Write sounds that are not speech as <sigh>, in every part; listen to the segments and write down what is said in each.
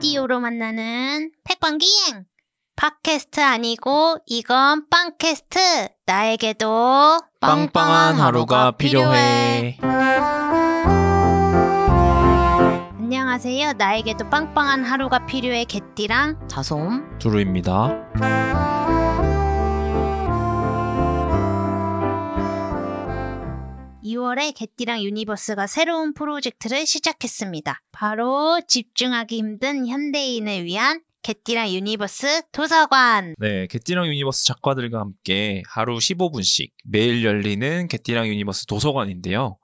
오디오로 만나는 패광기행 팟캐스트 아니고 이건 빵캐스트. 나에게도 빵빵한 하루가 필요해. 안녕하세요. 나에게도 빵빵한 하루가 필요해. 개띠랑 자솜 두루입니다. 2월에 개띠랑 유니버스가 새로운 프로젝트를 시작했습니다. 바로 집중하기 힘든 현대인을 위한 개띠랑 유니버스 도서관. 네, 개띠랑 유니버스 작가들과 함께 하루 15분씩 매일 열리는 개띠랑 유니버스 도서관인데요.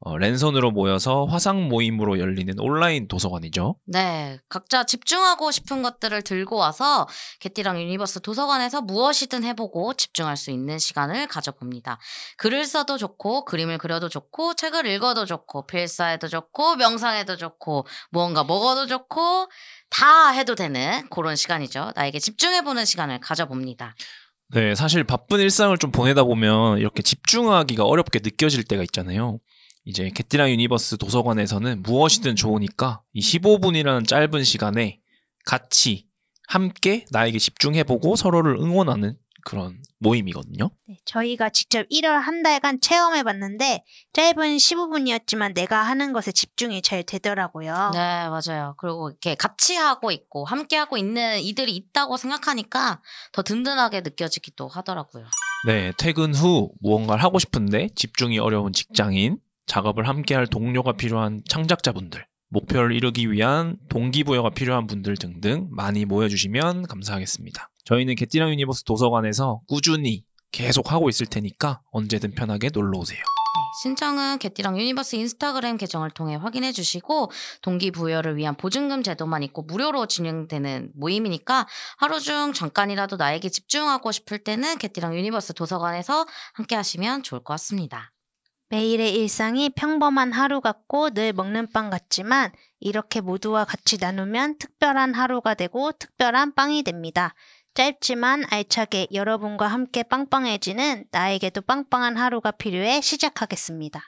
어, 랜선으로 모여서 화상 모임으로 열리는 온라인 도서관이죠. 네 각자 집중하고 싶은 것들을 들고 와서 개띠랑 유니버스 도서관에서 무엇이든 해보고 집중할 수 있는 시간을 가져봅니다 글을 써도 좋고 그림을 그려도 좋고 책을 읽어도 좋고 필사해도 좋고 명상해도 좋고 무언가 먹어도 좋고 다 해도 되는 그런 시간이죠 나에게 집중해보는 시간을 가져봅니다 네, 사실 바쁜 일상을 좀 보내다 보면 이렇게 집중하기가 어렵게 느껴질 때가 있잖아요. 이제 개띠랑 유니버스 도서관에서는 무엇이든 좋으니까 이 15분이라는 짧은 시간에 같이 함께 나에게 집중해보고 서로를 응원하는 그런 모임이거든요. 네, 저희가 직접 1월 한 달간 체험해 봤는데 짧은 15분이었지만 내가 하는 것에 집중이 잘 되더라고요. 네, 맞아요. 그리고 이렇게 같이 하고 있고 함께 하고 있는 이들이 있다고 생각하니까 더 든든하게 느껴지기도 하더라고요. 네, 퇴근 후 무언가를 하고 싶은데 집중이 어려운 직장인, 작업을 함께할 동료가 필요한 창작자분들, 목표를 이루기 위한 동기부여가 필요한 분들 등등 많이 모여주시면 감사하겠습니다. 저희는 개띠랑 유니버스 도서관에서 꾸준히 계속 하고 있을 테니까 언제든 편하게 놀러 오세요. 네, 신청은 개띠랑 유니버스 인스타그램 계정을 통해 확인해 주시고 동기부여를 위한 보증금 제도만 있고 무료로 진행되는 모임이니까 하루 중 잠깐이라도 나에게 집중하고 싶을 때는 개띠랑 유니버스 도서관에서 함께 하시면 좋을 것 같습니다. 매일의 일상이 평범한 하루 같고 늘 먹는 빵 같지만 이렇게 모두와 같이 나누면 특별한 하루가 되고 특별한 빵이 됩니다. 짧지만 알차게 여러분과 함께 빵빵해지는 나에게도 빵빵한 하루가 필요해 시작하겠습니다.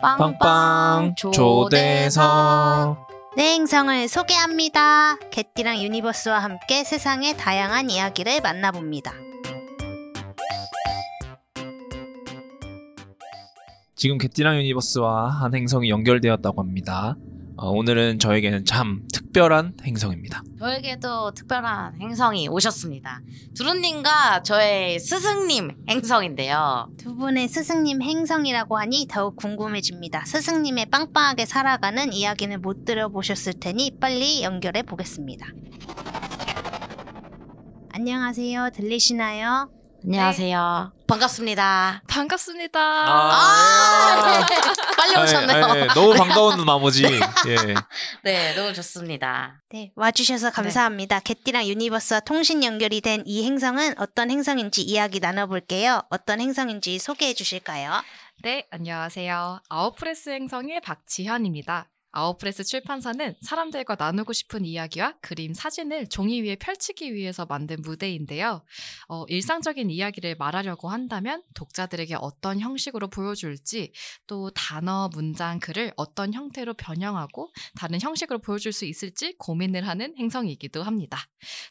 빵빵 초대석 내 행성을 소개합니다. 개띠랑 유니버스와 함께 세상의 다양한 이야기를 만나봅니다. 지금 개띠랑 유니버스와 한 행성이 연결되었다고 합니다. 어, 오늘은 저에게는 참 특별한 행성입니다. 저에게도 특별한 행성이 오셨습니다. 두루님과 저의 스승님 행성인데요. 두 분의 스승님 행성이라고 하니 더욱 궁금해집니다. 스승님의 빵빵하게 살아가는 이야기는 못 들어보셨을 테니 빨리 연결해 보겠습니다. 안녕하세요. 들리시나요? 안녕하세요. 반갑습니다. 반갑습니다. 아, 네. <laughs> 빨리 오셨네요. 아, 예, 예, 너무 반가운 나머지 예. 네, 너무 좋습니다. 네, 와주셔서 감사합니다. 개띠랑 유니버스와 통신 연결이 된 이 행성은 어떤 행성인지 이야기 나눠볼게요. 어떤 행성인지 소개해 주실까요? 네, 안녕하세요. 아웃프레스 행성의 박지현입니다. 아웃프레스 출판사는 사람들과 나누고 싶은 이야기와 그림, 사진을 종이 위에 펼치기 위해서 만든 무대인데요. 어, 일상적인 이야기를 말하려고 한다면 독자들에게 어떤 형식으로 보여줄지 또 단어, 문장, 글을 어떤 형태로 변형하고 다른 형식으로 보여줄 수 있을지 고민을 하는 행성이기도 합니다.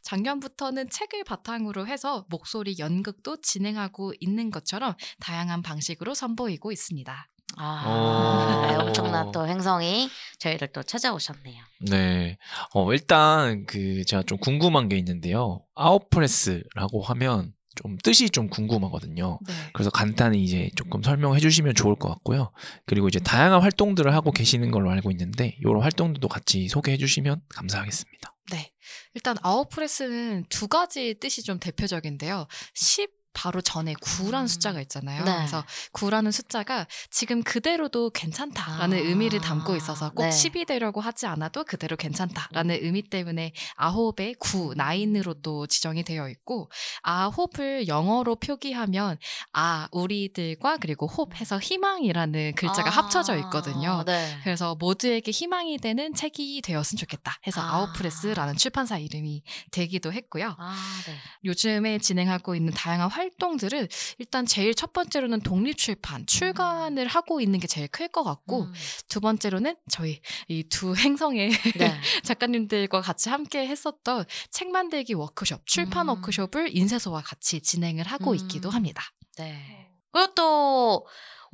작년부터는 책을 바탕으로 해서 목소리 연극도 진행하고 있는 것처럼 다양한 방식으로 선보이고 있습니다. 아, 오. 네, 엄청난 또 행성이 저희를 또 찾아오셨네요. 네. 어, 일단 그 제가 좀 궁금한 게 있는데요. 아웃프레스라고 하면 좀 뜻이 좀 궁금하거든요. 네. 그래서 간단히 이제 조금 설명해 주시면 좋을 것 같고요. 그리고 이제 다양한 활동들을 하고 계시는 걸로 알고 있는데 이런 활동들도 같이 소개해 주시면 감사하겠습니다. 네. 일단 아웃프레스는 두 가지 뜻이 좀 대표적인데요. 10 바로 전에 9라는 음. 숫자가 있잖아요. 네. 그래서 9라는 숫자가 지금 그대로도 괜찮다라는 아. 의미를 담고 있어서 꼭 네. 10이 되려고 하지 않아도 그대로 괜찮다라는 의미 때문에 아홉의 9, 나인으로 또 지정이 되어 있고 아홉을 영어로 표기하면 아, 우리들과 그리고 홉 해서 희망이라는 글자가 아, 합쳐져 있거든요. 네. 그래서 모두에게 희망이 되는 책이 되었으면 좋겠다 해서 아. 아. 웃프레스라는 출판사 이름이 되기도 했고요. 아, 네. 요즘에 진행하고 있는 다양한 활동 들은 일단 제일 첫 번째로는 독립 출판 출간을 하고 있는 게 제일 클 것 같고 음. 두 번째로는 저희 이 두 <laughs> 행성의 네. <laughs> 작가님들과 같이 함께 했었던 책 만들기 워크숍, 출판 음. 워크숍을 인쇄소와 같이 진행을 하고 음. 있기도 합니다. 네. 그리고 또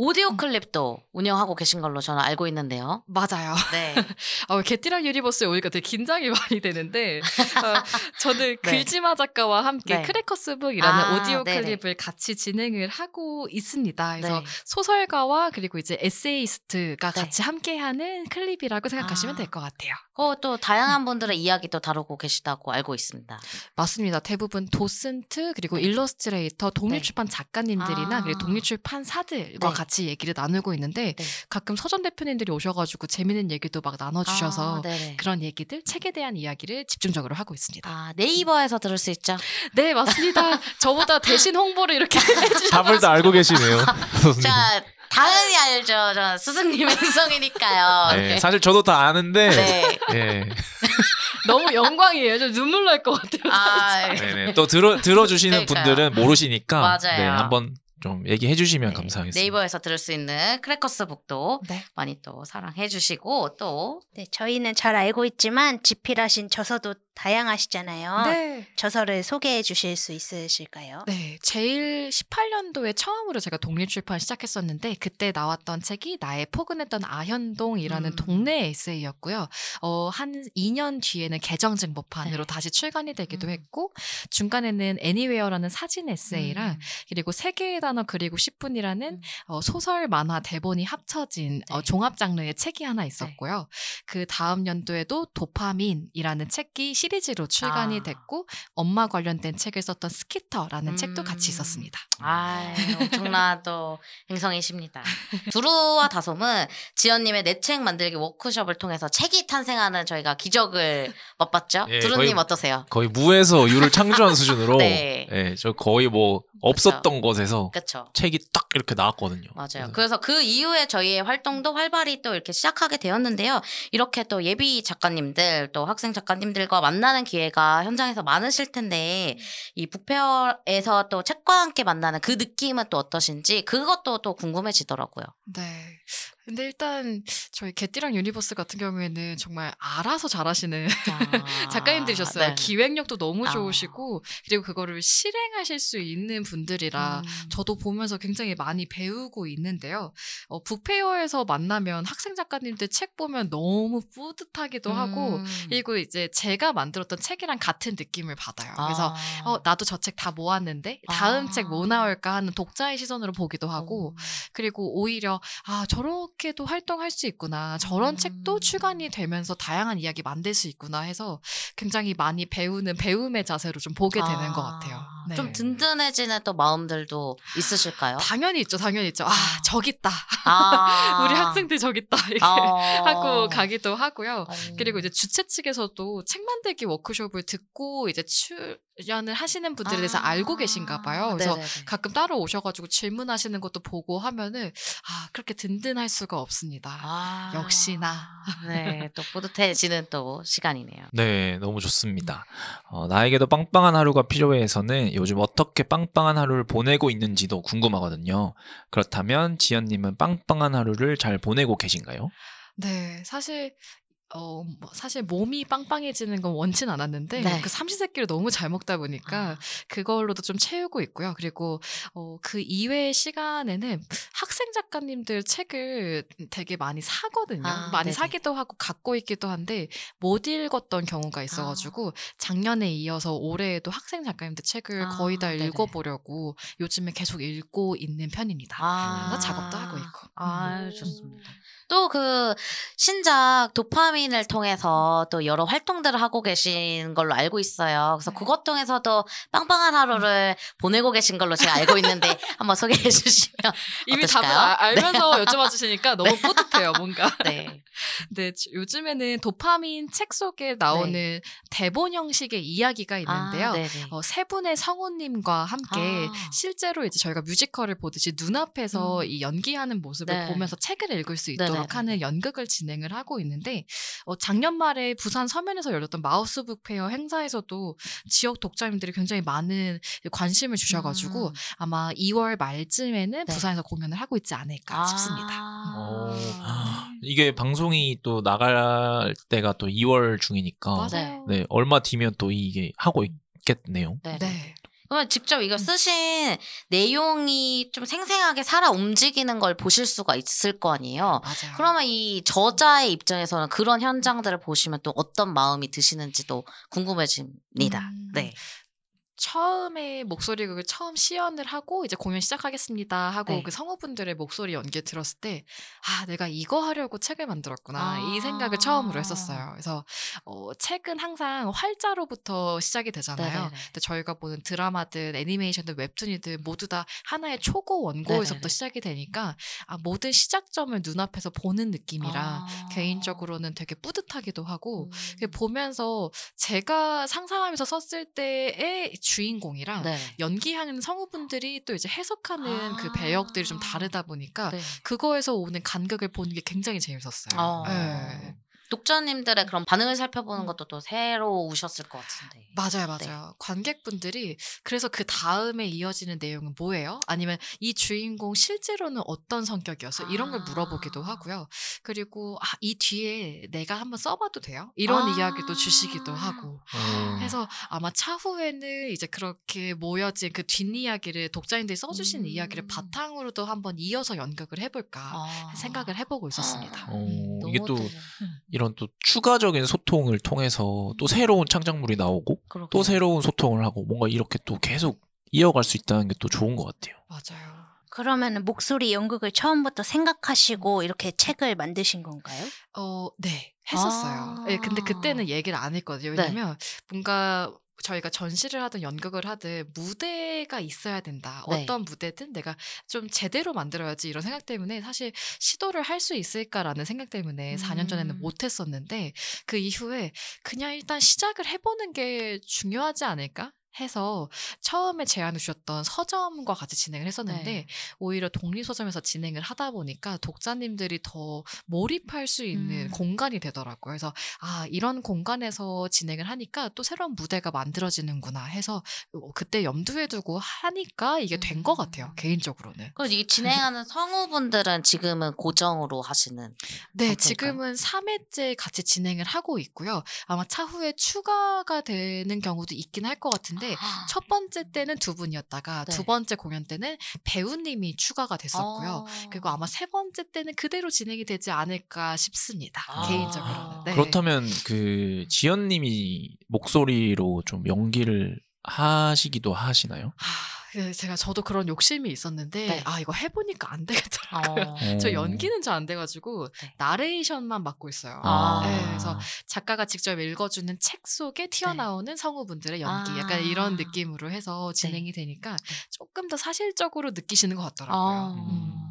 오디오 클립도 운영하고 계신 걸로 저는 알고 있는데요. 맞아요. 네. <laughs> 어, 개띠랑 유니버스에 오니까 되게 긴장이 많이 되는데 어, 저는 <laughs> 네. 글지마 작가와 함께 네. 크래커스북이라는 아, 오디오 네네. 클립을 같이 진행을 하고 있습니다. 그래서 네. 소설가와 그리고 이제 에세이스트가 네. 같이 함께하는 클립이라고 생각하시면 아. 될것 같아요. 어, 또 다양한 분들의 이야기도 다루고 계시다고 알고 있습니다. 맞습니다. 대부분 도슨트 그리고 네. 일러스트레이터, 독립출판 작가님들이나 아. 그리고 독립출판사들과 네. 같이 얘기를 나누고 있는데 네. 가끔 서점 대표님들이 오셔가지고 재밌는 얘기도 막 나눠주셔서 아. 그런 얘기들, 책에 대한 이야기를 집중적으로 하고 있습니다. 아, 네이버에서 들을 수 있죠. 네, 맞습니다. 저보다 대신 홍보를 이렇게 <laughs> 해주셔서 답을 다 알고 계시네요. <laughs> 자, 당연히 알죠. 저 스승님 <laughs> 행성이니까요. 네, 사실 저도 다 아는데 네. 예. <laughs> 너무 영광이에요. 좀 눈물 날 것 같아요. 아, 네네. 또 들어 들어주시는 그러니까요. 분들은 모르시니까 맞아요. 네, 한번 좀 얘기해 주시면 네, 감사하겠습니다. 네이버에서 들을 수 있는 크래커스 북도 네. 많이 또 사랑해 주시고 또 네, 저희는 잘 알고 있지만 집필하신 저서도 다양하시잖아요. 네. 저서를 소개해 주실 수 있으실까요? 네, 제일 18년도에 처음으로 제가 독립 출판 시작했었는데 그때 나왔던 책이 나의 포근했던 아현동이라는 음. 동네 에세이였고요. 어, 한 2년 뒤에는 개정증보판으로 네. 다시 출간이 되기도 음. 했고 중간에는 애니웨어라는 사진 에세이랑 음. 그리고 세 개의 단어 그리고 10분이라는 음. 어, 소설, 만화, 대본이 합쳐진 어, 네. 종합 장르의 책이 하나 있었고요. 그 다음 연도에도 도파민이라는 책이 시리즈로 출간이 아. 됐고 엄마 관련된 책을 썼던 스키터라는 책도 같이 음. 있었습니다. 아, 엄청난 또 행성이십니다. 두루와 다솜은 지연님의 내 책 만들기 워크숍을 통해서 책이 탄생하는 저희가 기적을 맛봤죠. 예, 두루님 어떠세요? 거의 무에서 유를 창조한 수준으로 <laughs> 네. 예, 저 거의 뭐 없었던 곳에서 그렇죠. 책이 딱 이렇게 나왔거든요. 맞아요. 네. 그래서 그 이후에 저희의 활동도 활발히 또 이렇게 시작하게 되었는데요. 이렇게 또 예비 작가님들 또 학생 작가님들과 만나는 기회가 현장에서 많으실 텐데 이 book fair에서 또 책과 함께 만나는 그 느낌은 또 어떠신지 그것도 또 궁금해지더라고요. 네. 근데 일단 저희 개띠랑 유니버스 같은 경우에는 정말 알아서 잘하시는 <laughs> 아, 작가님들이셨어요. 네. 기획력도 너무 아. 좋으시고 그리고 그거를 실행하실 수 있는 분들이라 음. 저도 보면서 굉장히 많이 배우고 있는데요. 어, 북페어에서 만나면 학생 작가님들 책 보면 너무 뿌듯하기도 하고 음. 그리고 이제 제가 만들었던 책이랑 같은 느낌을 받아요. 그래서 아. 어, 나도 저 책 다 모았는데 다음 아. 책뭐 나올까 하는 독자의 시선으로 보기도 하고 오. 그리고 오히려 아 저렇게 도 활동할 수 있구나 저런 음. 책도 출간이 되면서 다양한 이야기 만들 수 있구나 해서 굉장히 많이 배우는 배움의 자세로 좀 보게 되는 아. 것 같아요. 네. 좀 든든해지는 또 마음들도 있으실까요? 당연히 있죠, 당연히 있죠. 아 아. 저기 있다, 아. <laughs> 우리 학생들 저기 있다 이렇게 어. 하고 가기도 하고요. 어. 그리고 이제 주최 측에서도 책 만들기 워크숍을 듣고 이제 출 연을 하시는 분들에 대해서 아. 알고 계신가 봐요. 그래서 네네네. 가끔 따로 오셔가지고 질문하시는 것도 보고 하면은 아 그렇게 든든할 수가 없습니다. 아. 역시나. 네, 또 뿌듯해지는 또 시간이네요. 네, 너무 좋습니다. 어, 나에게도 빵빵한 하루가 필요해에서는 요즘 어떻게 빵빵한 하루를 보내고 있는지도 궁금하거든요. 그렇다면 지연님은 빵빵한 하루를 잘 보내고 계신가요? 네, 사실 어, 뭐 사실 몸이 빵빵해지는 건 원치 는 않았는데 네. 그 삼시세끼를 너무 잘 먹다 보니까 아. 그걸로도 좀 채우고 있고요. 그리고 어, 그 이외의 시간에는 학생 작가님들 책을 되게 많이 사거든요. 아, 많이 네네. 사기도 하고 갖고 있기도 한데 못 읽었던 경우가 있어가지고 작년에 이어서 올해에도 학생 작가님들 책을 아, 거의 다 네네. 읽어보려고 요즘에 계속 읽고 있는 편입니다. 아. 작업도 하고 있고. 아, 음. 좋습니다. 또 그 신작 도파민을 통해서 또 여러 활동들을 하고 계신 걸로 알고 있어요. 그래서 네. 그것 통해서도 빵빵한 하루를 보내고 계신 걸로 제가 알고 있는데 <laughs> 한번 소개해 주시면 이미? 아닐까요? 아- 알면서 여쭤봐 주시니까 <laughs> 너무 뿌듯해요, 뭔가. <laughs> 네. 지- 요즘에는 도파민 책 속에 나오는 대본 형식의 이야기가 있는데요. 아. 어, 세 분의 성우님과 함께 아. 실제로 이제 저희가 뮤지컬을 보듯이 눈앞에서 음. 이 연기하는 모습을 네. 보면서 책을 읽을 수 있도록 네네네네. 하는 연극을 진행을 하고 있는데 어, 작년 말에 부산 서면에서 열렸던 마우스북 페어 행사에서도 지역 독자님들이 굉장히 많은 관심을 주셔가지고 음. 아마 2월 말쯤에는 네. 부산에서 공연을 하고 있지 않을까 싶습니다. 아. 이게 방송이 또 나갈 때가 또 2월 중이니까 맞아요. 네 얼마 뒤면 또 이게 하고 있겠네요. 네. 네. 그러면 직접 음. 이거 쓰신 내용이 좀 생생하게 살아 움직이는 걸 보실 수가 있을 거 아니에요. 맞아요. 그러면 이 저자의 입장에서는 그런 현장들을 보시면 또 어떤 마음이 드시는지도 궁금해집니다. 음. 네. 처음에 목소리극을 처음 시연을 하고 이제 공연 시작하겠습니다 하고 네. 그 성우분들의 목소리 연기 들었을 때 아 내가 이거 하려고 책을 만들었구나 아. 이 생각을 처음으로 했었어요. 그래서 어, 책은 항상 활자로부터 시작이 되잖아요. 네네네. 근데 저희가 보는 드라마든 애니메이션든 웹툰이든 모두 다 하나의 초고 원고에서부터 네네네. 시작이 되니까 아, 모든 시작점을 눈앞에서 보는 느낌이라 아. 개인적으로는 되게 뿌듯하기도 하고 음. 보면서 제가 상상하면서 썼을 때의 주인공이랑 네. 연기하는 성우분들이 또 이제 해석하는 그 아. 배역들이 좀 다르다 보니까 네. 그거에서 오는 간극을 보는 게 굉장히 재밌었어요. 어. 네. 독자님들의 그런 반응을 살펴보는 것도 또 새로우셨을 것 같은데. 맞아요, 맞아요. 관객분들이 그래서 그 다음에 이어지는 내용은 뭐예요? 아니면 이 주인공 실제로는 어떤 성격이었어? 이런 걸 아. 물어보기도 하고요. 그리고 아, 이 뒤에 내가 한번 써봐도 돼요? 이런 아. 이야기도 주시기도 하고. 어. 해서 아마 차후에는 이제 그렇게 모여진 그 뒷이야기를 독자님들이 써주신 음. 이야기를 바탕으로도 한번 이어서 연극을 해볼까 아. 생각을 해보고 있었습니다. 어, 너무 이게 또 또- 이런 또 추가적인 소통을 통해서 또 새로운 창작물이 나오고 그러게요. 또 새로운 소통을 하고 뭔가 이렇게 또 계속 이어갈 수 있다는 게 또 좋은 것 같아요. 맞아요. 그러면 목소리 연극을 처음부터 생각하시고 이렇게 책을 만드신 건가요? 어, 네, 했었어요. 아. 네, 근데 그때는 얘기를 안 했거든요. 네. 왜냐면 뭔가 저희가 전시를 하든 연극을 하든 무대가 있어야 된다. 네. 어떤 무대든 내가 좀 제대로 만들어야지 이런 생각 때문에 사실 시도를 할 수 있을까라는 생각 때문에 4년 전에는 음. 못 했었는데 그 이후에 그냥 일단 시작을 해 보는 게 중요하지 않을까? 해서 처음에 제안을 주셨던 서점과 같이 진행을 했었는데 네. 오히려 독립서점에서 진행을 하다 보니까 독자님들이 더 몰입할 수 있는 음. 공간이 되더라고요. 그래서 아 이런 공간에서 진행을 하니까 또 새로운 무대가 만들어지는구나 해서 어, 그때 염두에 두고 하니까 이게 된 것 같아요. 음. 개인적으로는. 그럼 이 진행하는 성우분들은 지금은 고정으로 하시는 네? 지금은 3회째 같이 진행을 하고 있고요. 아마 차후에 추가가 되는 경우도 있긴 할 것 같은데 아. 첫 번째 때는 두 분이었다가 네. 두 번째 공연 때는 배우님이 추가가 됐었고요. 아. 그리고 아마 세 번째 때는 그대로 진행이 되지 않을까 싶습니다. 아. 개인적으로는. 네. 그렇다면 그 지연님이 목소리로 좀 연기를 하시기도 하시나요? 아, 그 제가 저도 그런 욕심이 있었는데 네. 아 이거 해보니까 안 되겠더라고요. 어. <laughs> 저 어. 연기는 잘 안 돼가지고 네. 나레이션만 맡고 있어요. 아. 네, 그래서 작가가 직접 읽어주는 책 속에 튀어나오는 성우분들의 연기, 아. 약간 이런 느낌으로 해서 진행이 되니까 조금 더 사실적으로 느끼시는 것 같더라고요. 아. 음.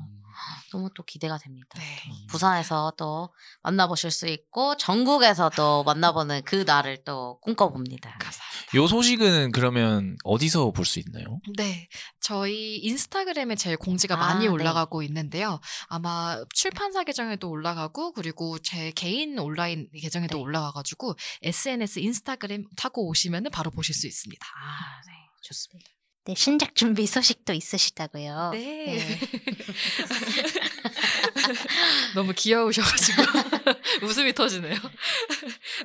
너무 또 기대가 됩니다. 네. 부산에서 또 만나보실 수 있고 전국에서 도 만나보는 그 날을 또 꿈꿔봅니다. 감사합니다. 요 소식은 그러면 어디서 볼 수 있나요? 네, 저희 인스타그램에 제일 공지가 아, 많이 네. 올라가고 있는데요. 아마 출판사 계정에도 올라가고 그리고 제 개인 온라인 계정에도 네. 올라가가지고 SNS 인스타그램 타고 오시면 바로 보실 수 있습니다. 아, 네. 좋습니다. 네, 신작 준비 소식도 있으시다고요. 네. <laughs> 너무 귀여우셔가지고 <laughs> 웃음이 터지네요.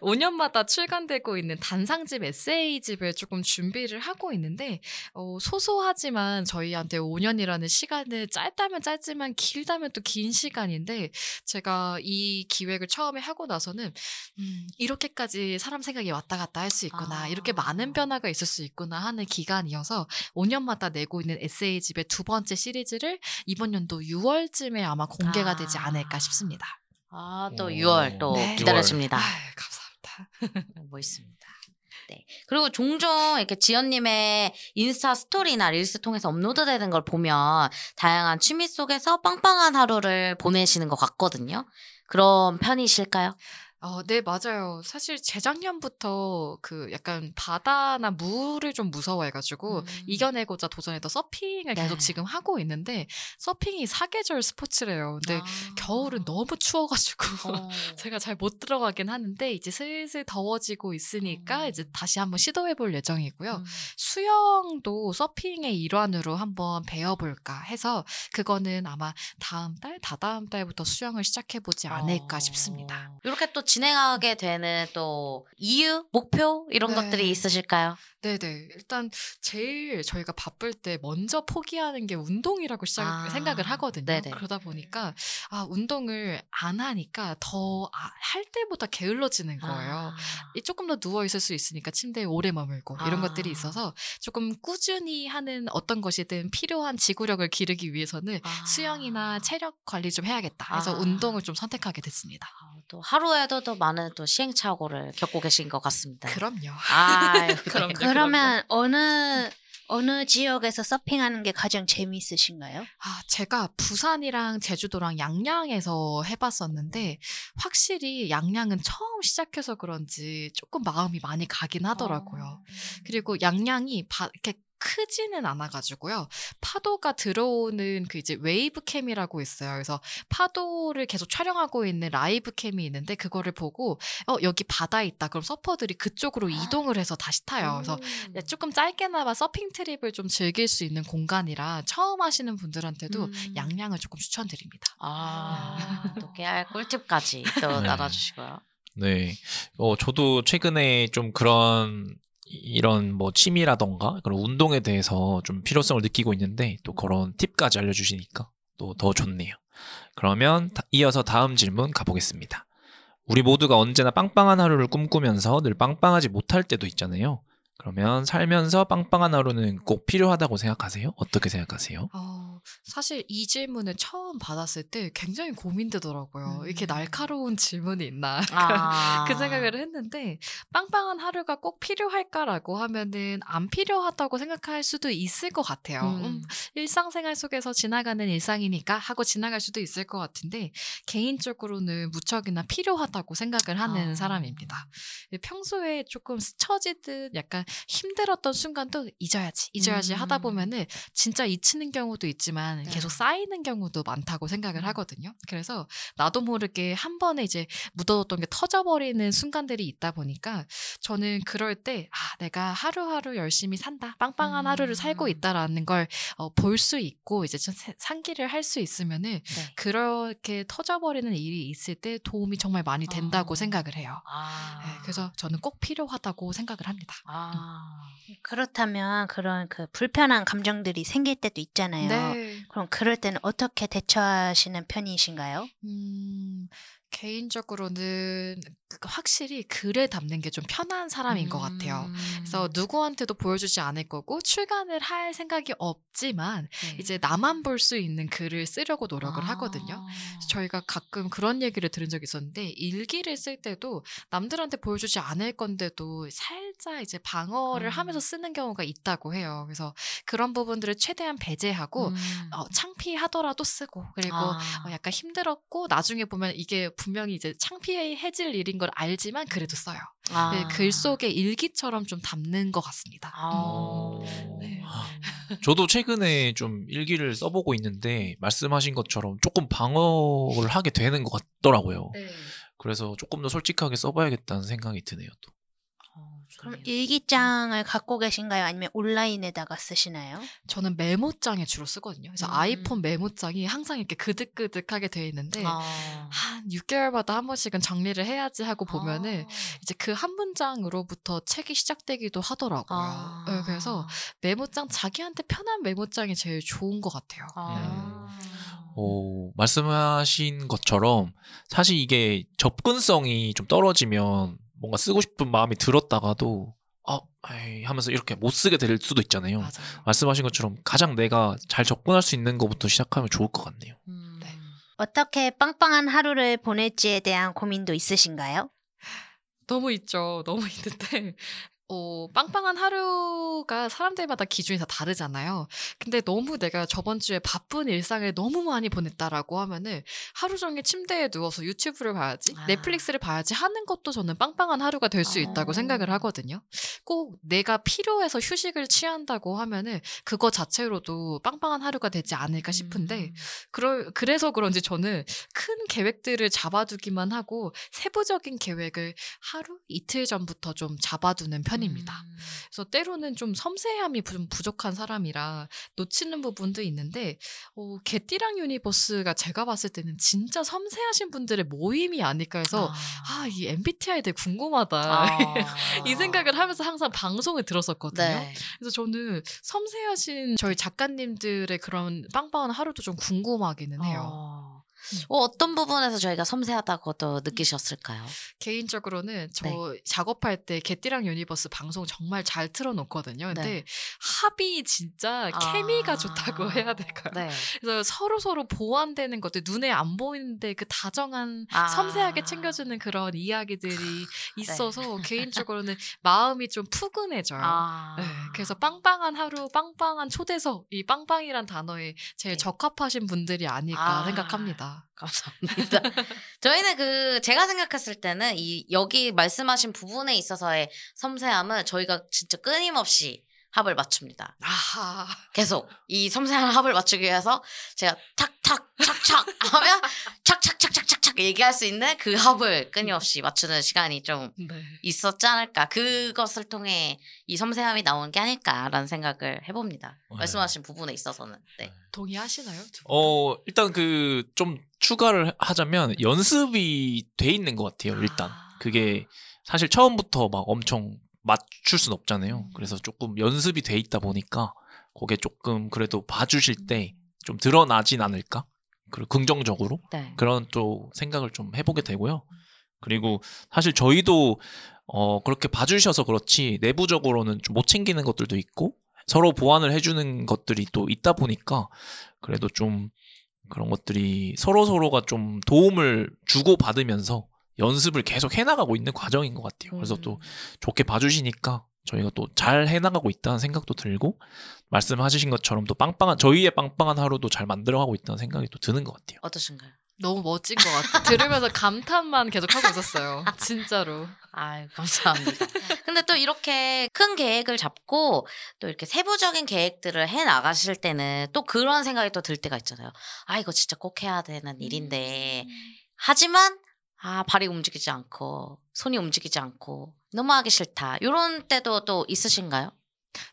5년마다 출간되고 있는 단상집 에세이집을 조금 준비를 하고 있는데 어, 소소하지만 저희한테 5년이라는 시간은 짧다면 짧지만 길다면 또 긴 시간인데 제가 이 기획을 처음에 하고 나서는 음, 이렇게까지 사람 생각이 왔다 갔다 할 수 있구나 아. 이렇게 많은 변화가 있을 수 있구나 하는 기간이어서 5년마다 내고 있는 에세이집의 두 번째 시리즈를 이번 연도 6월쯤에 아마 공개가 아. 되지 않을까 싶습니다. 아, 또 오. 6월 또 네. 기다려집니다. 아유, 감사합니다. 멋있습니다. 네. 그리고 종종 이렇게 지연님의 인스타 스토리나 릴스 통해서 업로드되는 걸 보면 다양한 취미 속에서 빵빵한 하루를 보내시는 것 같거든요. 그런 편이실까요? 어, 네, 맞아요. 사실 재작년부터 그 약간 바다나 물을 좀 무서워해가지고 음. 이겨내고자 도전했던 서핑을 계속 네. 지금 하고 있는데 서핑이 사계절 스포츠래요. 근데 아. 겨울은 너무 추워가지고 <laughs> 어. 제가 잘 못 들어가긴 하는데 이제 슬슬 더워지고 있으니까 음. 이제 다시 한번 시도해볼 예정이고요. 음. 수영도 서핑의 일환으로 한번 배워볼까 해서 그거는 아마 다음 달, 다다음 달부터 수영을 시작해보지 않을까 어. 싶습니다. 이렇게 또 진행하게 되는 또 이유, 목표 이런 네. 것들이 있으실까요? 네네. 일단 제일 저희가 바쁠 때 먼저 포기하는 게 운동이라고 시작, 아, 생각을 하거든요. 네네. 그러다 보니까 아 운동을 안 하니까 더 할 때보다 게을러지는 거예요. 아. 이 조금 더 누워 있을 수 있으니까 침대에 오래 머물고 이런 아. 것들이 있어서 조금 꾸준히 하는 어떤 것이든 필요한 지구력을 기르기 위해서는 아. 수영이나 체력 관리 좀 해야겠다 해서 아. 운동을 좀 선택하게 됐습니다. 아, 또 하루에도 또 많은 또 시행착오를 겪고 계신 것 같습니다. 그럼요. 아, <laughs> 그럼요. 그러면 어느 어느 지역에서 서핑하는 게 가장 재미있으신가요? 아, 제가 부산이랑 제주도랑 양양에서 해봤었는데, 확실히 양양은 처음 시작해서 그런지 조금 마음이 많이 가긴 하더라고요. 그리고 양양이 바, 이렇게 크지는 않아가지고요. 파도가 들어오는 그 이제 wave cam이라고 있어요. 그래서 파도를 계속 촬영하고 있는 live cam이 있는데 그거를 보고 어 여기 바다 있다. 그럼 서퍼들이 그쪽으로 이동을 해서 다시 타요. 그래서 네, 조금 짧게나마 서핑 트립을 좀 즐길 수 있는 공간이라 처음 하시는 분들한테도 음. 양양을 조금 추천드립니다. 아, 또 깨알 꿀팁까지 또 <laughs> 네. 나눠주시고요. 네. 어, 저도 최근에 좀 그런 이런 뭐 취미라던가 그런 운동에 대해서 좀 필요성을 느끼고 있는데 또 그런 팁까지 알려주시니까 또 더 좋네요. 그러면 다- 이어서 다음 질문 가보겠습니다. 우리 모두가 언제나 빵빵한 하루를 꿈꾸면서 늘 빵빵하지 못할 때도 있잖아요. 그러면 살면서 빵빵한 하루는 꼭 필요하다고 생각하세요? 어떻게 생각하세요? 어, 사실 이 질문을 처음 받았을 때 굉장히 고민되더라고요. 음. 이렇게 날카로운 질문이 있나. <laughs> 아. 그 생각을 했는데 빵빵한 하루가 꼭 필요할까라고 하면은 안 필요하다고 생각할 수도 있을 것 같아요. 음. 음, 일상생활 속에서 지나가는 일상이니까 하고 지나갈 수도 있을 것 같은데 개인적으로는 무척이나 필요하다고 생각을 하는 아. 사람입니다. 평소에 조금 스쳐지듯 약간 힘들었던 순간도 잊어야지, 잊어야지 음. 하다 보면은 진짜 잊히는 경우도 있지만 네. 계속 쌓이는 경우도 많다고 생각을 음. 하거든요. 그래서 나도 모르게 한 번에 이제 묻어뒀던 게 터져버리는 순간들이 있다 보니까 저는 그럴 때, 아, 내가 하루하루 열심히 산다. 빵빵한 음. 하루를 살고 있다라는 걸 어, 볼수 있고 이제 상기를 할 수 있으면은 네. 그렇게 터져버리는 일이 있을 때 도움이 정말 많이 된다고 아. 생각을 해요. 아. 네, 그래서 저는 꼭 필요하다고 생각을 합니다. 아. 그렇다면 그런 그 불편한 감정들이 생길 때도 있잖아요. 네. 그럼 그럴 때는 어떻게 대처하시는 편이신가요? 음, 개인적으로는 그 확실히 글에 담는 게 좀 편한 사람인 것 같아요. 음. 그래서 누구한테도 보여주지 않을 거고 출간을 할 생각이 없지만 네. 이제 나만 볼 수 있는 글을 쓰려고 노력을 아. 하거든요. 저희가 가끔 그런 얘기를 들은 적이 있었는데 일기를 쓸 때도 남들한테 보여주지 않을 건데도 살짝 이제 방어를 음. 하면서 쓰는 경우가 있다고 해요. 그래서 그런 부분들을 최대한 배제하고 음. 어, 창피하더라도 쓰고 그리고 아. 어, 약간 힘들었고 나중에 보면 이게 분명히 이제 창피해질 일인 걸 알지만 그래도 써요. 아. 네, 글 속에 일기처럼 좀 담는 것 같습니다. 아. 네. 저도 최근에 좀 일기를 써보고 있는데 말씀하신 것처럼 조금 방어를 하게 되는 것 같더라고요. 네. 그래서 조금 더 솔직하게 써봐야겠다는 생각이 드네요. 또. 어, 그럼. 일기장을 갖고 계신가요? 아니면 온라인에다가 쓰시나요? 저는 메모장에 주로 쓰거든요. 그래서 음. 아이폰 메모장이 항상 이렇게 그득그득하게 돼 있는데 아. 한 6개월마다 한 번씩은 정리를 해야지 하고 보면은 아. 이제 그 한 문장으로부터 책이 시작되기도 하더라고요. 아. 네, 그래서 메모장 자기한테 편한 메모장이 제일 좋은 것 같아요. 아. 어, 말씀하신 것처럼 사실 이게 접근성이 좀 떨어지면 뭔가 쓰고 싶은 마음이 들었다가도 아, 에이 하면서 이렇게 못 쓰게 될 수도 있잖아요. 맞아요. 말씀하신 것처럼 가장 내가 잘 접근할 수 있는 것부터 시작하면 좋을 것 같네요. 음. 네. 어떻게 빵빵한 하루를 보낼지에 대한 고민도 있으신가요? 너무 있죠. 너무 있는데 어, 빵빵한 하루가 사람들마다 기준이 다 다르잖아요. 근데 너무 내가 저번 주에 바쁜 일상을 너무 많이 보냈다라고 하면은 하루 종일 침대에 누워서 유튜브를 봐야지, 아. 넷플릭스를 봐야지 하는 것도 저는 빵빵한 하루가 될 수 있다고 어. 생각을 하거든요. 꼭 내가 필요해서 휴식을 취한다고 하면은 그거 자체로도 빵빵한 하루가 되지 않을까 싶은데 음. 그럴, 그래서 그런지 저는 큰 계획들을 잡아두기만 하고 세부적인 계획을 하루 이틀 전부터 좀 잡아두는 편 입니다. 음. 그래서 때로는 좀 섬세함이 좀 부족한 사람이라 놓치는 부분도 있는데 어, 개띠랑 유니버스가 제가 봤을 때는 진짜 섬세하신 분들의 모임이 아닐까 해서 아 이 MBTI들 궁금하다 아. <laughs> 이 생각을 하면서 항상 방송을 들었었거든요. 네. 그래서 저는 섬세하신 저희 작가님들의 그런 빵빵한 하루도 좀 궁금하기는 해요. 어. 음. 어, 어떤 부분에서 저희가 섬세하다고 또 느끼셨을까요? 개인적으로는 저 네. 작업할 때 개띠랑 유니버스 방송 정말 잘 틀어놓거든요. 근데 네. 합이 진짜 케미가 아. 좋다고 <laughs> 해야 될까요? 네. 그래서 서로 서로 보완되는 것들 눈에 안 보이는데 그 다정한 아. 섬세하게 챙겨주는 그런 이야기들이 <sighs> 네. 있어서 <laughs> 개인적으로는 마음이 좀 푸근해져요. 아. 네, 그래서 빵빵한 하루, 빵빵한 초대석, 이 빵빵이란 단어에 제일 네. 적합하신 분들이 아닐까 아. 생각합니다. 감사합니다. <laughs> 저희는 그 제가 생각했을 때는 이 여기 말씀하신 부분에 있어서의 섬세함은 저희가 진짜 끊임없이 합을 맞춥니다. 아하. 계속 이 섬세한 합을 맞추기 위해서 제가 탁탁 착착 하면 <laughs> 착착착착착착 얘기할 수 있는 그 합을 끊임없이 맞추는 시간이 좀 네. 있었지 않을까 그것을 통해 이 섬세함이 나오는 게 아닐까라는 생각을 해봅니다. 네. 말씀하신 부분에 있어서는 네. 동의하시나요? 두 분? 어 일단 그 좀 추가를 하자면 연습이 돼 있는 것 같아요. 일단 아. 그게 사실 처음부터 막 엄청 맞출 순 없잖아요. 음. 그래서 조금 연습이 돼 있다 보니까 그게 조금 그래도 봐주실 때 좀 드러나진 않을까? 그리고 긍정적으로 네. 그런 또 생각을 좀 해보게 되고요. 그리고 사실 저희도 어 그렇게 봐주셔서 그렇지 내부적으로는 좀 못 챙기는 것들도 있고 서로 보완을 해주는 것들이 또 있다 보니까 그래도 좀 그런 것들이 서로 서로가 좀 도움을 주고 받으면서 연습을 계속 해나가고 있는 과정인 것 같아요. 그래서 또 음. 좋게 봐주시니까 저희가 또 잘 해나가고 있다는 생각도 들고 말씀하신 것처럼 또 빵빵한 저희의 빵빵한 하루도 잘 만들어가고 있다는 생각이 또 드는 것 같아요. 어떠신가요? 너무 멋진 것 같아. 들으면서 감탄만 계속 하고 있었어요. 진짜로. 아유, 감사합니다. 근데 또 이렇게 큰 계획을 잡고 또 이렇게 세부적인 계획들을 해 나가실 때는 또 그런 생각이 또 들 때가 있잖아요. 아, 이거 진짜 꼭 해야 되는 일인데. 하지만, 아, 발이 움직이지 않고, 손이 움직이지 않고, 너무 하기 싫다. 이런 때도 또 있으신가요?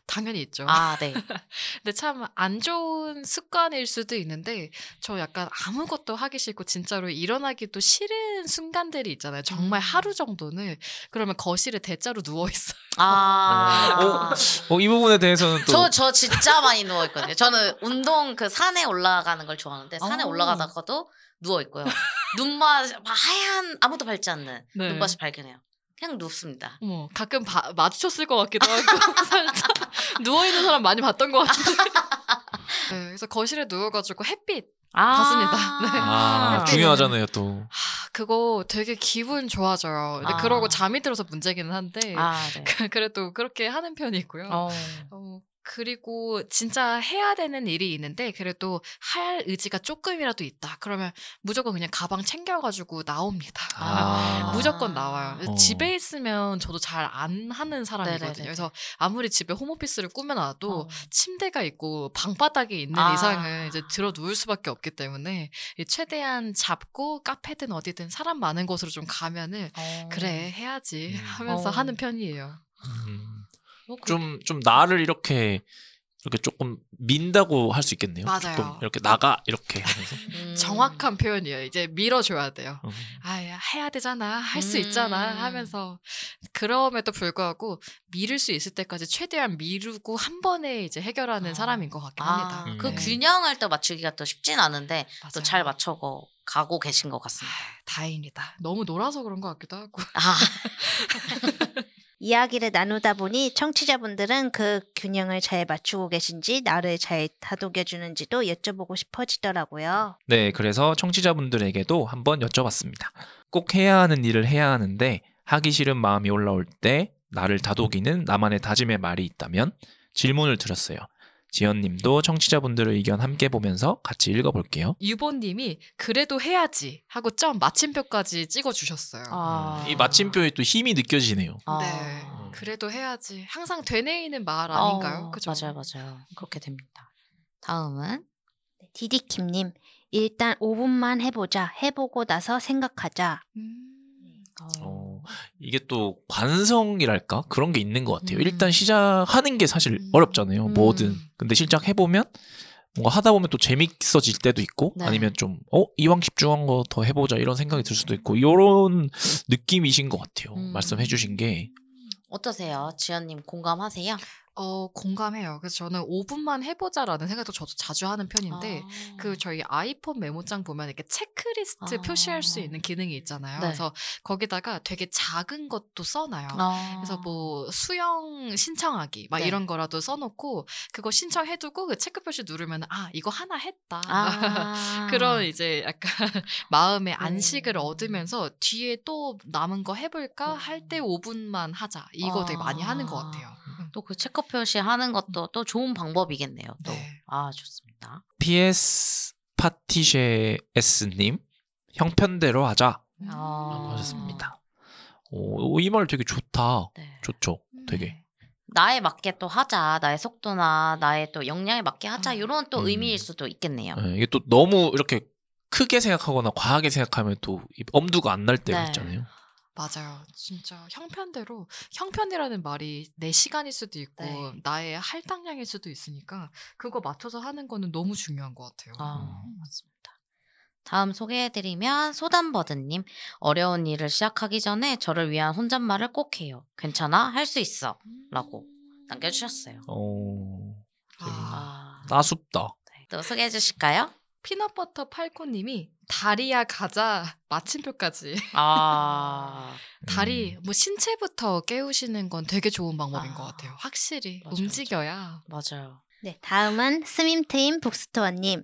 당연히 있죠. 아, <laughs> 네. 근데 참 안 좋은 습관일 수도 있는데 저 약간 아무것도 하기 싫고 진짜로 일어나기도 싫은 순간들이 있잖아요. 정말 음. 하루 정도는 그러면 거실에 대자로 누워 있어요. 아. 어, 이 부분에 대해서는 또 저, 저 진짜 많이 누워있거든요. 저는 운동 그 산에 올라가는 걸 좋아하는데 산에 어. 올라가다가도 누워 있고요. 눈만 하얀, 아무도 밟지 않는 네. 눈밭이 발견해요. 그냥 눕습니다. 어머, 가끔 봐- 마주쳤을 것 같기도 하고 <laughs> 살짝 누워 있는 사람 많이 봤던 것 같은데. <laughs> 네, 그래서 거실에 누워가지고 햇빛 아. 봤습니다. 네. 아, 햇빛. 중요하잖아요 또. 하, 그거 되게 기분 좋아져요. 근데 아. 그러고 잠이 들어서 문제기는 한데 아, 네. <laughs> 그래도 그렇게 하는 편이고요. 어. 어, 그리고 진짜 해야 되는 일이 있는데 그래도 할 의지가 조금이라도 있다. 그러면 무조건 그냥 가방 챙겨가지고 나옵니다. 아. 무조건 나와요. 어. 집에 있으면 저도 잘 안 하는 사람이거든요. 네네네네. 그래서 아무리 집에 홈오피스를 꾸며놔도 어. 침대가 있고 방바닥에 있는 아. 이상은 이제 들어 누울 수밖에 없기 때문에 이 최대한 잡고 카페든 어디든 사람 많은 곳으로 좀 가면은 어. 그래 해야지 음. 하면서 어. 하는 편이에요. 음, 뭐 그- 좀, 좀 나를 이렇게 이렇게 조금 민다고 할 수 있겠네요. 맞아요. 조금 이렇게 나가 이렇게 하면서. <laughs> 음. 정확한 표현이에요. 이제 밀어줘야 돼요. 음. 아, 해야 되잖아. 할수 음. 있잖아. 하면서 그럼에도 불구하고 미룰 수 있을 때까지 최대한 미루고 한 번에 이제 해결하는 아. 사람인 것 같긴 아, 합니다. 음. 그 네. 균형을 또 맞추기가 또 쉽진 않은데 또. 잘 맞춰고 가고 계신 것 아, 같습니다. 다행이다. 너무 놀아서 그런 것 같기도 하고. 아, <laughs> 이야기를 나누다 보니 청취자분들은 그 균형을 잘 맞추고 계신지 나를 잘 다독여주는지도 여쭤보고 싶어지더라고요. 네, 그래서 청취자분들에게도 한번 여쭤봤습니다. 꼭 해야 하는 일을 해야 하는데 하기 싫은 마음이 올라올 때 나를 다독이는 나만의 다짐의 말이 있다면 질문을 드렸어요. 지연님도 청취자분들의 의견 함께 보면서 같이 읽어볼게요. 유보님이 그래도 해야지 하고 점 마침표까지 찍어주셨어요. 아. 이 마침표에 또 힘이 느껴지네요. 아. 네. 그래도 해야지. 항상 되뇌이는 말 아닌가요? 어, 그죠? 맞아요, 맞아요. 그렇게 됩니다. 다음은 디디킴님, 일단 5분만 해보자. 해보고 나서 생각하자. 음. 어, 이게 또 관성이랄까 그런 게 있는 것 같아요. 음. 일단 시작하는 게 사실 음. 어렵잖아요. 음. 뭐든. 근데 실작 해 보면 뭔가 하다 보면 또 재밌어질 때도 있고 네. 아니면 좀 어 이왕 집중한 거 더 해보자 이런 생각이 들 수도 있고 이런 느낌이신 것 같아요. 음. 말씀해주신 게 어떠세요? 지연님 공감하세요? 어, 공감해요. 그래서 저는 5분만 해보자라는 생각도 저도 자주 하는 편인데, 아. 그 저희 아이폰 메모장 보면 이렇게 체크리스트 아. 표시할 수 있는 기능이 있잖아요. 네. 그래서 거기다가 되게 작은 것도 써놔요. 아. 그래서 뭐 수영 신청하기 막 네. 이런 거라도 써놓고 그거 신청해두고 그 체크 표시 누르면 아 이거 하나 했다. <laughs> 아. 그런 이제 약간 <laughs> 마음의 안식을 음. 얻으면서 뒤에 또 남은 거 해볼까 음. 할때 5분만 하자. 이거 되게 많이 하는 것 아. 같아요. 또 그 체크 표시 하는 것도 또 좋은 방법이겠네요. 또. 네. 아, 좋습니다. PS 파티쉐 S님 형편대로 하자 음. 아. 라고 하셨습니다. 오, 이 말 되게 좋다. 네. 좋죠. 되게. 나에 맞게 또 하자. 나의 속도나 나의 또 역량에 맞게 하자. 음. 이런 또 음. 의미일 수도 있겠네요. 예, 이게 또 너무 이렇게 크게 생각하거나 과하게 생각하면 또이 엄두가 안 날 때가 네. 있잖아요. 맞아요. 진짜 형편대로 형편이라는 말이 내 시간일 수도 있고 네. 나의 할당량일 수도 있으니까 그거 맞춰서 하는 거는 너무 중요한 것 같아요. 아, 맞습니다. 다음 소개해드리면 소담버드님 어려운 일을 시작하기 전에 저를 위한 혼잣말을 꼭 해요. 괜찮아 할 수 있어. 라고 남겨주셨어요. 어, 아, 아, 따숩다. 네. 또 소개해 주실까요? 피넛버터 팔코님이 다리야 가자 <laughs> 마침표까지 아, <laughs> 다리 음. 뭐 신체부터 깨우시는 건 되게 좋은 방법인 아. 것 같아요. 확실히 맞아요, 움직여야 맞아요. 네, 다음은 스밈트임 북스토어님.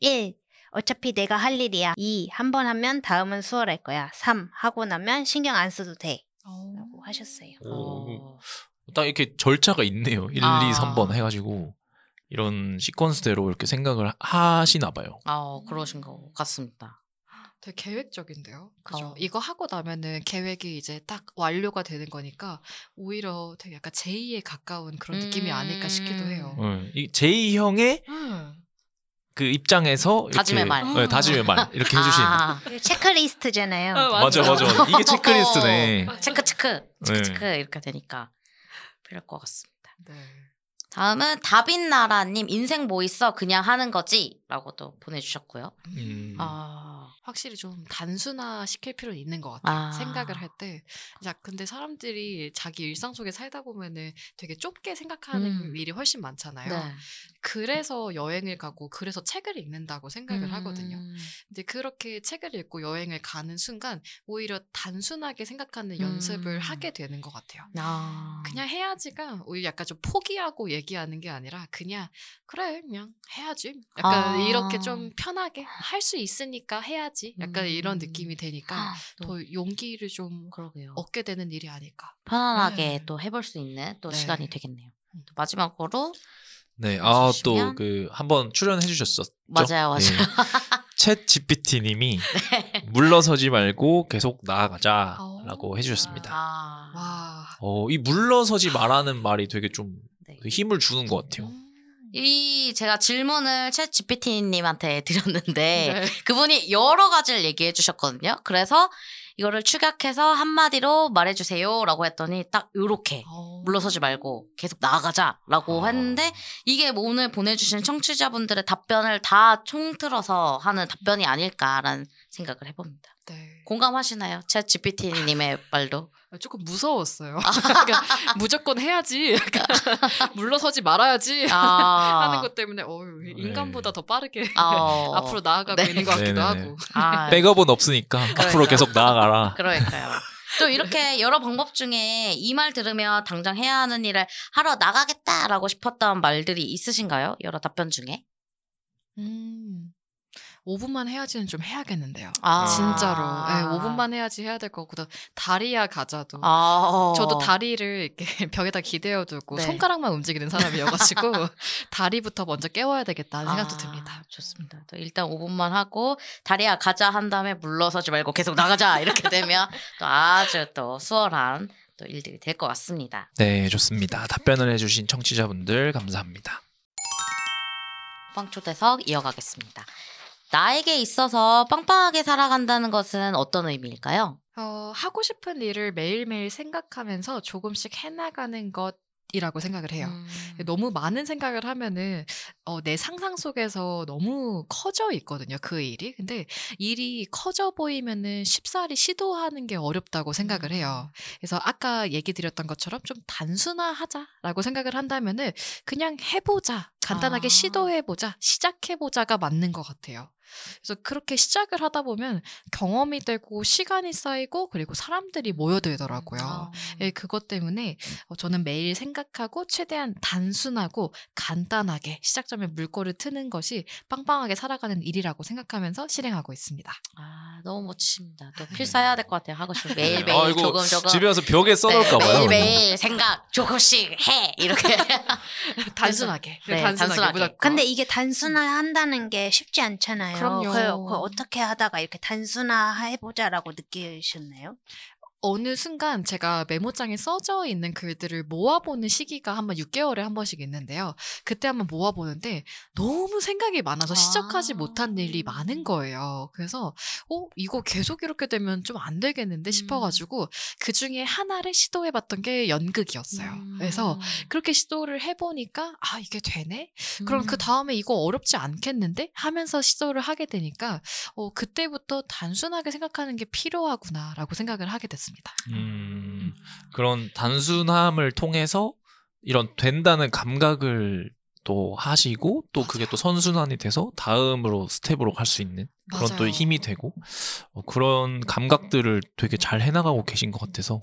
1. 어차피 내가 할 일이야. 2. 한 번 하면 다음은 수월할 거야. 3. 하고 나면 신경 안 써도 돼. 라고 하셨어요. 오, 어, 딱 이렇게 절차가 있네요. 1, 아. 2, 3번 해가지고 이런 시퀀스대로 이렇게 생각을 하시나 봐요. 아, 그러신 것 같습니다. 되게 계획적인데요. 그죠? 어. 이거 하고 나면은 계획이 이제 딱 완료가 되는 거니까 오히려 되게 약간 제2에 가까운 그런 느낌이 아닐까 싶기도 해요. 예, 이 제이형의 음. 그 입장에서 다짐의 말. 예, 다짐의 말 이렇게 해주신. 아, 체크리스트잖아요. 어, 맞아 맞아. 맞아. 이게 체크리스트네. 체크 체크 체크 네. 체크 이렇게 되니까 필요할 것 같습니다. 네. 다음은 다빈나라님 인생 뭐 있어? 그냥 하는 거지 라고 또 보내주셨고요. 음. 아, 확실히 좀 단순화 시킬 필요는 있는 것 같아요. 아. 생각을 할 때. 야, 근데 사람들이 자기 일상 속에 살다 보면은 되게 좁게 생각하는 음. 일이 훨씬 많잖아요. 네. 그래서 여행을 가고 그래서 책을 읽는다고 생각을 음. 하거든요. 근데 그렇게 책을 읽고 여행을 가는 순간 오히려 단순하게 생각하는 음. 연습을 하게 되는 것 같아요. 아, 그냥 해야지가 오히려 약간 좀 포기하고 얘기하는 게 아니라 그냥 그래 그냥 해야지 약간 아. 이렇게 좀 편하게 할 수 있으니까 해야지 약간 이런 음. 느낌이 되니까 아, 또더 용기를 좀 그러게요. 얻게 되는 일이 아닐까. 편안하게 네. 또 해볼 수 있는 또 네. 시간이 되겠네요. 또 마지막으로 네, 아 또. 그 한번 출연해 주셨었죠. 맞아요, 맞아요. <laughs> 챗 GPT님이 <laughs> 네. 물러서지 말고 계속 나아가자라고 오. 해주셨습니다. 아, 와. 어, 이 물러서지 말라는 말이 되게 좀 네. 힘을 주는 것 같아요. 음. 이 제가 질문을 챗 GPT님한테 <laughs> 드렸는데 네. 그분이 여러 가지를 얘기해 주셨거든요. 그래서 이거를 축약해서 한마디로 말해주세요라고 했더니 딱 요렇게 어. 물러서지 말고 계속 나아가자라고 아. 했는데 이게 뭐 오늘 보내주신 청취자분들의 답변을 다 총틀어서 하는 답변이 아닐까라는 생각을 해봅니다. 네. 공감하시나요? 챗 GPT님의 <laughs> 말도. 조금 무서웠어요. <laughs> 그러니까 무조건 해야지. 약간 <laughs> 물러서지 말아야지. 아, 하는 것 때문에 어휴, 인간보다 더 빠르게 어, 앞으로 나아가고 네. 있는 것 같기도 네네네. 하고. 아, 백업은 없으니까 앞으로 계속 나아가라. 그러니까요. 또 이렇게 여러 방법 중에 이 말 들으면 당장 해야 하는 일을 하러 나가겠다라고 싶었던 말들이 있으신가요? 여러 답변 중에? 음. 5분만 해야지는 좀 해야겠는데요. 아. 진짜로. 네, 5분만 해야지 해야 될 거고 다리야 가자도. 아, 저도 다리를 이렇게 <laughs> 벽에다 기대어 두고 네. 손가락만 움직이는 사람이어가지고 <laughs> 다리부터 먼저 깨워야 되겠다는 생각도 아, 듭니다. 좋습니다. 또 일단 5분만 하고 다리야 가자 한 다음에 물러서지 말고 계속 나가자 <laughs> 이렇게 되면 또 아주 또 수월한 또 일들이 될 것 같습니다. 네, 좋습니다. 답변을 해주신 청취자분들 감사합니다. 빵 초대석 이어가겠습니다. 나에게 있어서 빵빵하게 살아간다는 것은 어떤 의미일까요? 어, 하고 싶은 일을 매일매일 생각하면서 조금씩 해나가는 것 이라고 생각을 해요. 음. 너무 많은 생각을 하면은 어, 내 상상 속에서 너무 커져 있거든요 그 일이 근데 일이 커져 보이면은 쉽사리 시도하는 게 어렵다고 생각을 해요 그래서 아까 얘기 드렸던 것처럼 좀 단순화하자라고 생각을 한다면은 그냥 해보자 간단하게 아. 시도해보자 시작해보자가 맞는 것 같아요 그래서 그렇게 시작을 하다 보면 경험이 되고 시간이 쌓이고 그리고 사람들이 모여들더라고요 아. 예, 그것 때문에 어, 저는 매일 생각하고 최대한 단순하고 간단하게 시작점에 물꼬를 트는 것이 빵빵하게 살아가는 일이라고 생각하면서 실행하고 있습니다. 아, 너무 멋지십니다. 또 필사해야 될 것 같아요. 하고 싶은 매일 매일 아, 조금 조금 집에 와서 벽에 써놓을까봐요. 매일 매일 생각 조금씩 해 이렇게. <laughs> 단순하게. 네, 단순하게, 단순하게. 근데 이게 단순화한다는 게 쉽지 않잖아요. 그럼요. 그, 그 어떻게 하다가 이렇게 단순화해보자라고 느끼셨나요? 어느 순간 제가 메모장에 써져 있는 글들을 모아보는 시기가 한번 6개월에 한 번씩 있는데요. 그때 한번 모아보는데 너무 생각이 많아서 시작하지 아. 못한 일이 많은 거예요. 그래서 어 이거 계속 이렇게 되면 좀 안 되겠는데 싶어가지고 그 중에 하나를 시도해봤던 게 연극이었어요. 음. 그래서 그렇게 시도를 해보니까 아 이게 되네. 그럼 음. 그 다음에 이거 어렵지 않겠는데 하면서 시도를 하게 되니까 어 그때부터 단순하게 생각하는 게 필요하구나라고 생각을 하게 됐 습니다. 음, 그런 단순함을 통해서 이런 된다는 감각을 또 하시고 또 그게 또 선순환이 돼서 다음으로 스텝으로 갈 수 있는 그런 또 맞아요. 힘이 되고 어, 그런 감각들을 되게 잘 해나가고 계신 것 같아서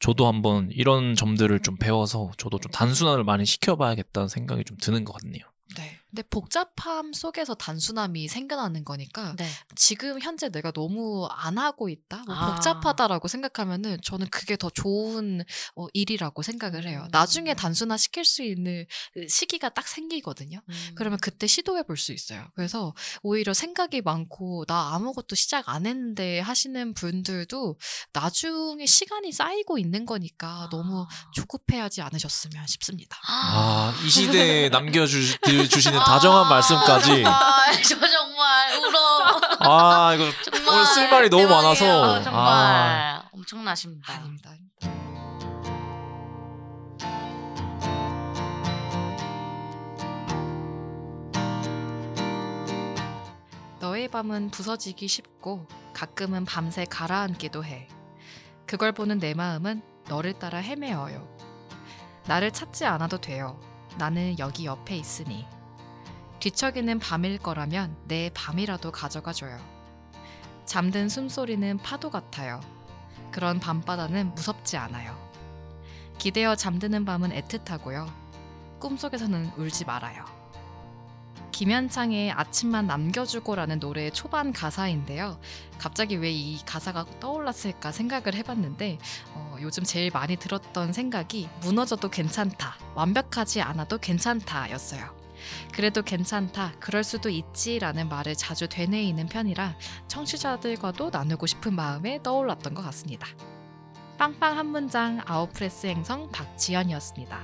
저도 한번 이런 점들을 좀 배워서 저도 좀 단순함을 많이 시켜봐야겠다는 생각이 좀 드는 것 같네요. 네. 근데 복잡함 속에서 단순함이 생겨나는 거니까 네. 지금 현재 내가 너무 안 하고 있다, 뭐 아. 복잡하다라고 생각하면은 저는 그게 더 좋은 어, 일이라고 생각을 해요. 음. 나중에 단순화 시킬 수 있는 그 시기가 딱 생기거든요. 음. 그러면 그때 시도해 볼 수 있어요. 그래서 오히려 생각이 많고 나 아무것도 시작 안 했는데 하시는 분들도 나중에 시간이 쌓이고 있는 거니까 너무 조급해하지 않으셨으면 싶습니다. 아, 이 시대에 <laughs> 남겨주시는 다정한 말씀까지. <laughs> 아, 저 정말 울어. 아, 이거 정말 오늘 쓸 말이 너무 대박이에요. 많아서. 정말 아. 엄청나십니다. 아닙니다. 너의 밤은 부서지기 쉽고 가끔은 밤새 가라앉기도 해. 그걸 보는 내 마음은 너를 따라 헤매어요. 나를 찾지 않아도 돼요. 나는 여기 옆에 있으니. 뒤척이는 밤일 거라면 내 밤이라도 가져가 줘요. 잠든 숨소리는 파도 같아요. 그런 밤바다는 무섭지 않아요. 기대어 잠드는 밤은 애틋하고요. 꿈속에서는 울지 말아요. 김현창의 아침만 남겨주고라는 노래의 초반 가사인데요. 갑자기 왜 이 가사가 떠올랐을까 생각을 해봤는데 어, 요즘 제일 많이 들었던 생각이 무너져도 괜찮다, 완벽하지 않아도 괜찮다였어요. 그래도 괜찮다, 그럴 수도 있지 라는 말을 자주 되뇌이는 편이라 청취자들과도 나누고 싶은 마음에 떠올랐던 것 같습니다. 빵빵 한 문장 아웃프레스 행성 박지연이었습니다.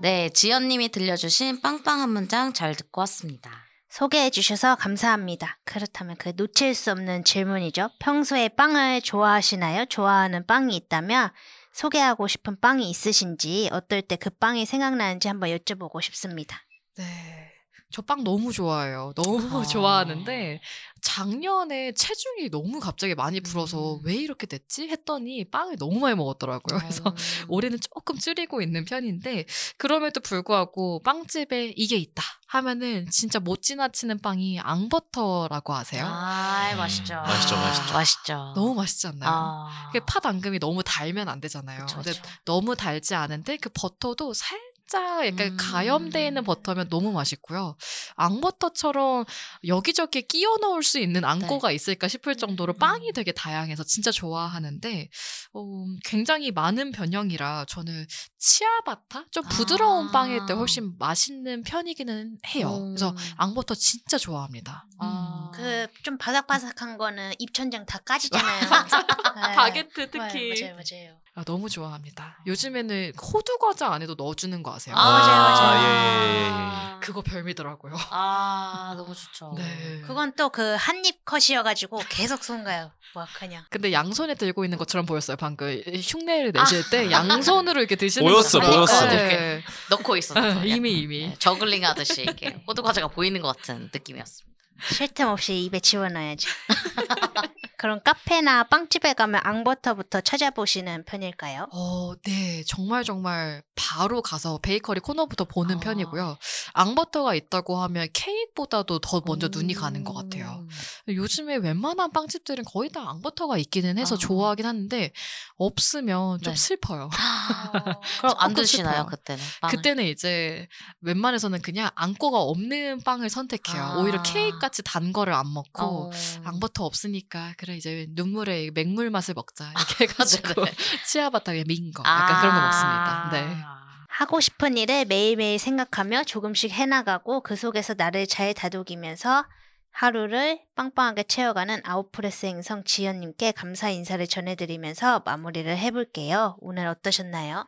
네, 지연님이 들려주신 빵빵 한 문장 잘 듣고 왔습니다. 소개해 주셔서 감사합니다. 그렇다면 그 놓칠 수 없는 질문이죠. 평소에 빵을 좋아하시나요? 좋아하는 빵이 있다면 소개하고 싶은 빵이 있으신지 어떨 때 그 빵이 생각나는지 한번 여쭤보고 싶습니다. 네. 저 빵 너무 좋아해요. 너무 <laughs> 아. 좋아하는데 작년에 체중이 너무 갑자기 많이 불어서 음. 왜 이렇게 됐지 했더니 빵을 너무 많이 먹었더라고요. <laughs> 그래서 어. 올해는 조금 줄이고 있는 편인데 그럼에도 불구하고 빵집에 이게 있다 하면은 진짜 못 지나치는 빵이 앙버터라고 아세요? 아, 음, 맛있죠. 맛있죠, 맛있죠. 맛있죠. 너무 맛있지 않나요? 아. 그게 팥 앙금이 너무 달면 안 되잖아요. 그쵸, 근데 그쵸. 너무 달지 않은데 그 버터도 살 짝 약간 음. 가염돼 있는 버터면 너무 맛있고요. 앙버터처럼 여기저기 끼워 넣을 수 있는 앙꼬가 있을까 싶을 정도로 음. 빵이 되게 다양해서 진짜 좋아하는데 어, 굉장히 많은 변형이라 저는 치아바타 좀 부드러운 아. 빵일 때 훨씬 맛있는 편이기는 해요. 음. 그래서 앙버터 진짜 좋아합니다. 아. 그좀 바삭바삭한 거는 입천장 다 <laughs> 까지잖아요. <laughs> 네. 바게트 특히. 맞아요, 맞아요. 아, 너무 좋아합니다. 요즘에는 호두 과자 안에도 넣어주는 거 아세요? 아, 맞아요, 맞아요. 예, 예, 예. 그거 별미더라고요. 아, 너무 좋죠. 네. 그건 또 그 한입 컷이어가지고 계속 손가요. 와 그냥. 근데 양손에 들고 있는 것처럼 보였어요. 방금 흉내를 내실 때 양손으로 이렇게 드시는 보였어, 거 보였어. 네. 넣고 있었어. 아, <laughs> 이미 이미. 네, 저글링 하듯이 이렇게 호두 과자가 보이는 것 같은 느낌이었습니다. 쉴 틈 없이 입에 집어넣어야죠. <laughs> 그럼 카페나 빵집에 가면 앙버터부터 찾아보시는 편일까요? 어, 네. 정말 정말 바로 가서 베이커리 코너부터 보는 아. 편이고요. 앙버터가 있다고 하면 케이크보다도 더 먼저 눈이 가는 것 같아요. 음. 요즘에 웬만한 빵집들은 거의 다 앙버터가 있기는 해서 아. 좋아하긴 하는데 없으면 좀 네. 슬퍼요. <laughs> 그럼 <laughs> 안 드시나요. 그때는? 빵을? 그때는 이제 웬만해서는 그냥 앙꼬가 없는 빵을 선택해요. 아. 오히려 케이크 같이 단 거를 안 먹고 어. 앙버터 없으니까 그래 이제 눈물에 맹물 맛을 먹자 <laughs> 이렇게 해가지고 <laughs> 네네. 치아바닥에 민거 약간 그런 거 먹습니다. 네. 아. 하고 싶은 일을 매일매일 생각하며 조금씩 해나가고 그 속에서 나를 잘 다독이면서 하루를 빵빵하게 채워가는 아웃프레스 행성 지연님께 감사 인사를 전해드리면서 마무리를 해볼게요. 오늘 어떠셨나요?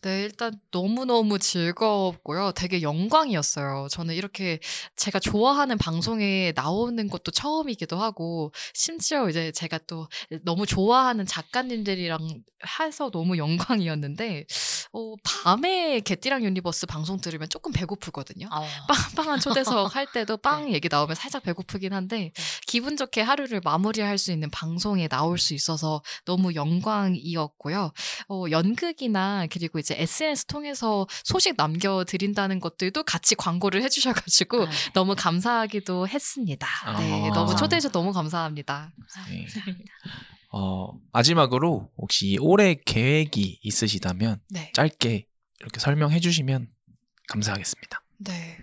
네, 일단 너무너무 즐겁고요. 되게 영광이었어요. 저는 이렇게 제가 좋아하는 방송에 나오는 것도 처음이기도 하고, 심지어 이제 제가 또 너무 좋아하는 작가님들이랑 해서 너무 영광이었는데, 어, 밤에 개띠랑 유니버스 방송 들으면 조금 배고프거든요. <laughs> 어. 빵빵한 초대석 할 때도 <laughs> 빵 얘기 나오면 살짝 배고프긴 한데 기분 좋게 하루를 마무리할 수 있는 방송에 나올 수 있어서 너무 영광이었고요. 어, 연극이나 그리고 이제 SNS 통해서 소식 남겨드린다는 것들도 같이 광고를 해주셔가지고 네. 너무 감사하기도 했습니다. 네, 아. 너무 초대해주셔서 너무 감사합니다. 네. 어, 마지막으로 혹시 올해 계획이 있으시다면 네. 짧게 이렇게 설명해 주시면 감사하겠습니다. 네.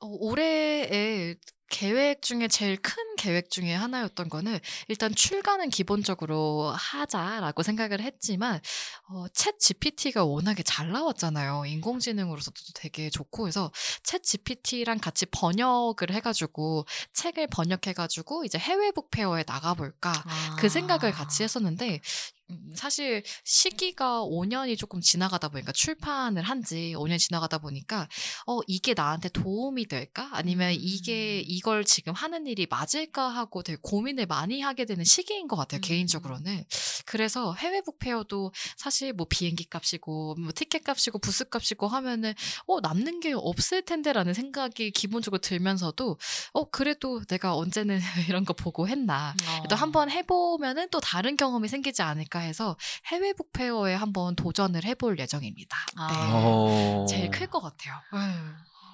어, 올해의 계획 중에 제일 큰 계획 중에 하나였던 거는 일단 출간은 기본적으로 하자라고 생각을 했지만 어, 챗 GPT가 워낙에 잘 나왔잖아요. 인공지능으로서도 되게 좋고 해서 챗 GPT랑 같이 번역을 해가지고 책을 번역해가지고 이제 해외 북페어에 나가볼까 아. 그 생각을 같이 했었는데 음, 사실 시기가 5년이 조금 지나가다 보니까 출판을 한 지 5년 지나가다 보니까 어 이게 나한테 도움이 될까 아니면 음. 이게 이걸 지금 하는 일이 맞을까 하고 되게 고민을 많이 하게 되는 시기인 것 같아요 음. 개인적으로는 그래서 해외 북페어도 사실 뭐 비행기 값이고 뭐 티켓 값이고 부스 값이고 하면은 어 남는 게 없을 텐데라는 생각이 기본적으로 들면서도 어 그래도 내가 언제는 <laughs> 이런 거 보고 했나 어. 또 한번 해보면은 또 다른 경험이 생기지 않을까 해서 해외 북페어에 한번 도전을 해볼 예정입니다. 아. 네. 어. 제일 클 것 같아요.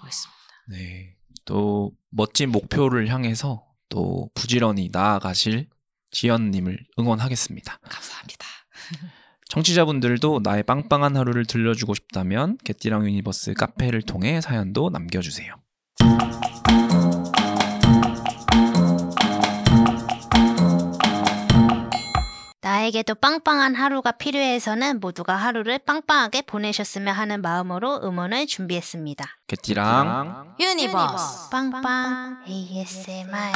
멋있습니다. 네. 또 멋진 목표를 향해서 또 부지런히 나아가실 지연님을 응원하겠습니다. 감사합니다. 청취자분들도 나의 빵빵한 하루를 들려주고 싶다면 개띠랑 유니버스 카페를 통해 사연도 남겨주세요. 나에게도 빵빵한 하루가 필요해서는 모두가 하루를 빵빵하게 보내셨으면 하는 마음으로 음원을 준비했습니다. 개띠랑 유니버스. 빵빵 ASMR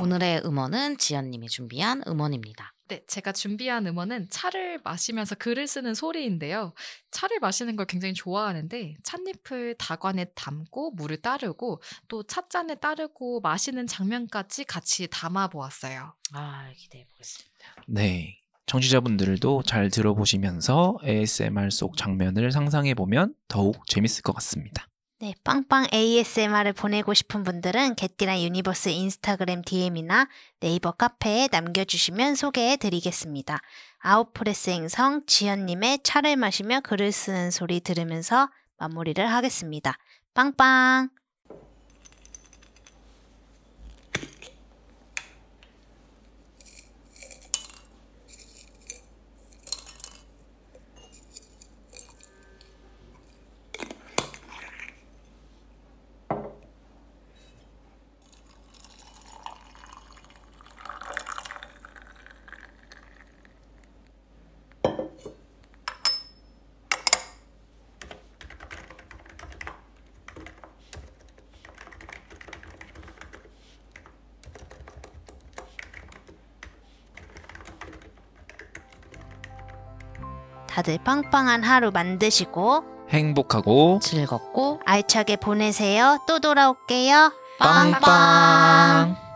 오늘의 음원은 지연님이 준비한 음원입니다. 네, 제가 준비한 음원은 차를 마시면서 글을 쓰는 소리인데요. 차를 마시는 걸 굉장히 좋아하는데 찻잎을 다관에 담고 물을 따르고 또 찻잔에 따르고 마시는 장면까지 같이 담아 보았어요. 아 기대해 보겠습니다. 네. 청취자분들도 잘 들어보시면서 ASMR 속 장면을 상상해 보면 더욱 재밌을 것 같습니다. 네, 빵빵 ASMR을 보내고 싶은 분들은 개띠랑 유니버스 인스타그램 DM이나 네이버 카페에 남겨주시면 소개해 드리겠습니다. 아웃프레스 행성 지연님의 차를 마시며 글을 쓰는 소리 들으면서 마무리를 하겠습니다. 빵빵! 다들 빵빵한 하루 만드시고 행복하고 즐겁고 알차게 보내세요. 또 돌아올게요. 빵빵.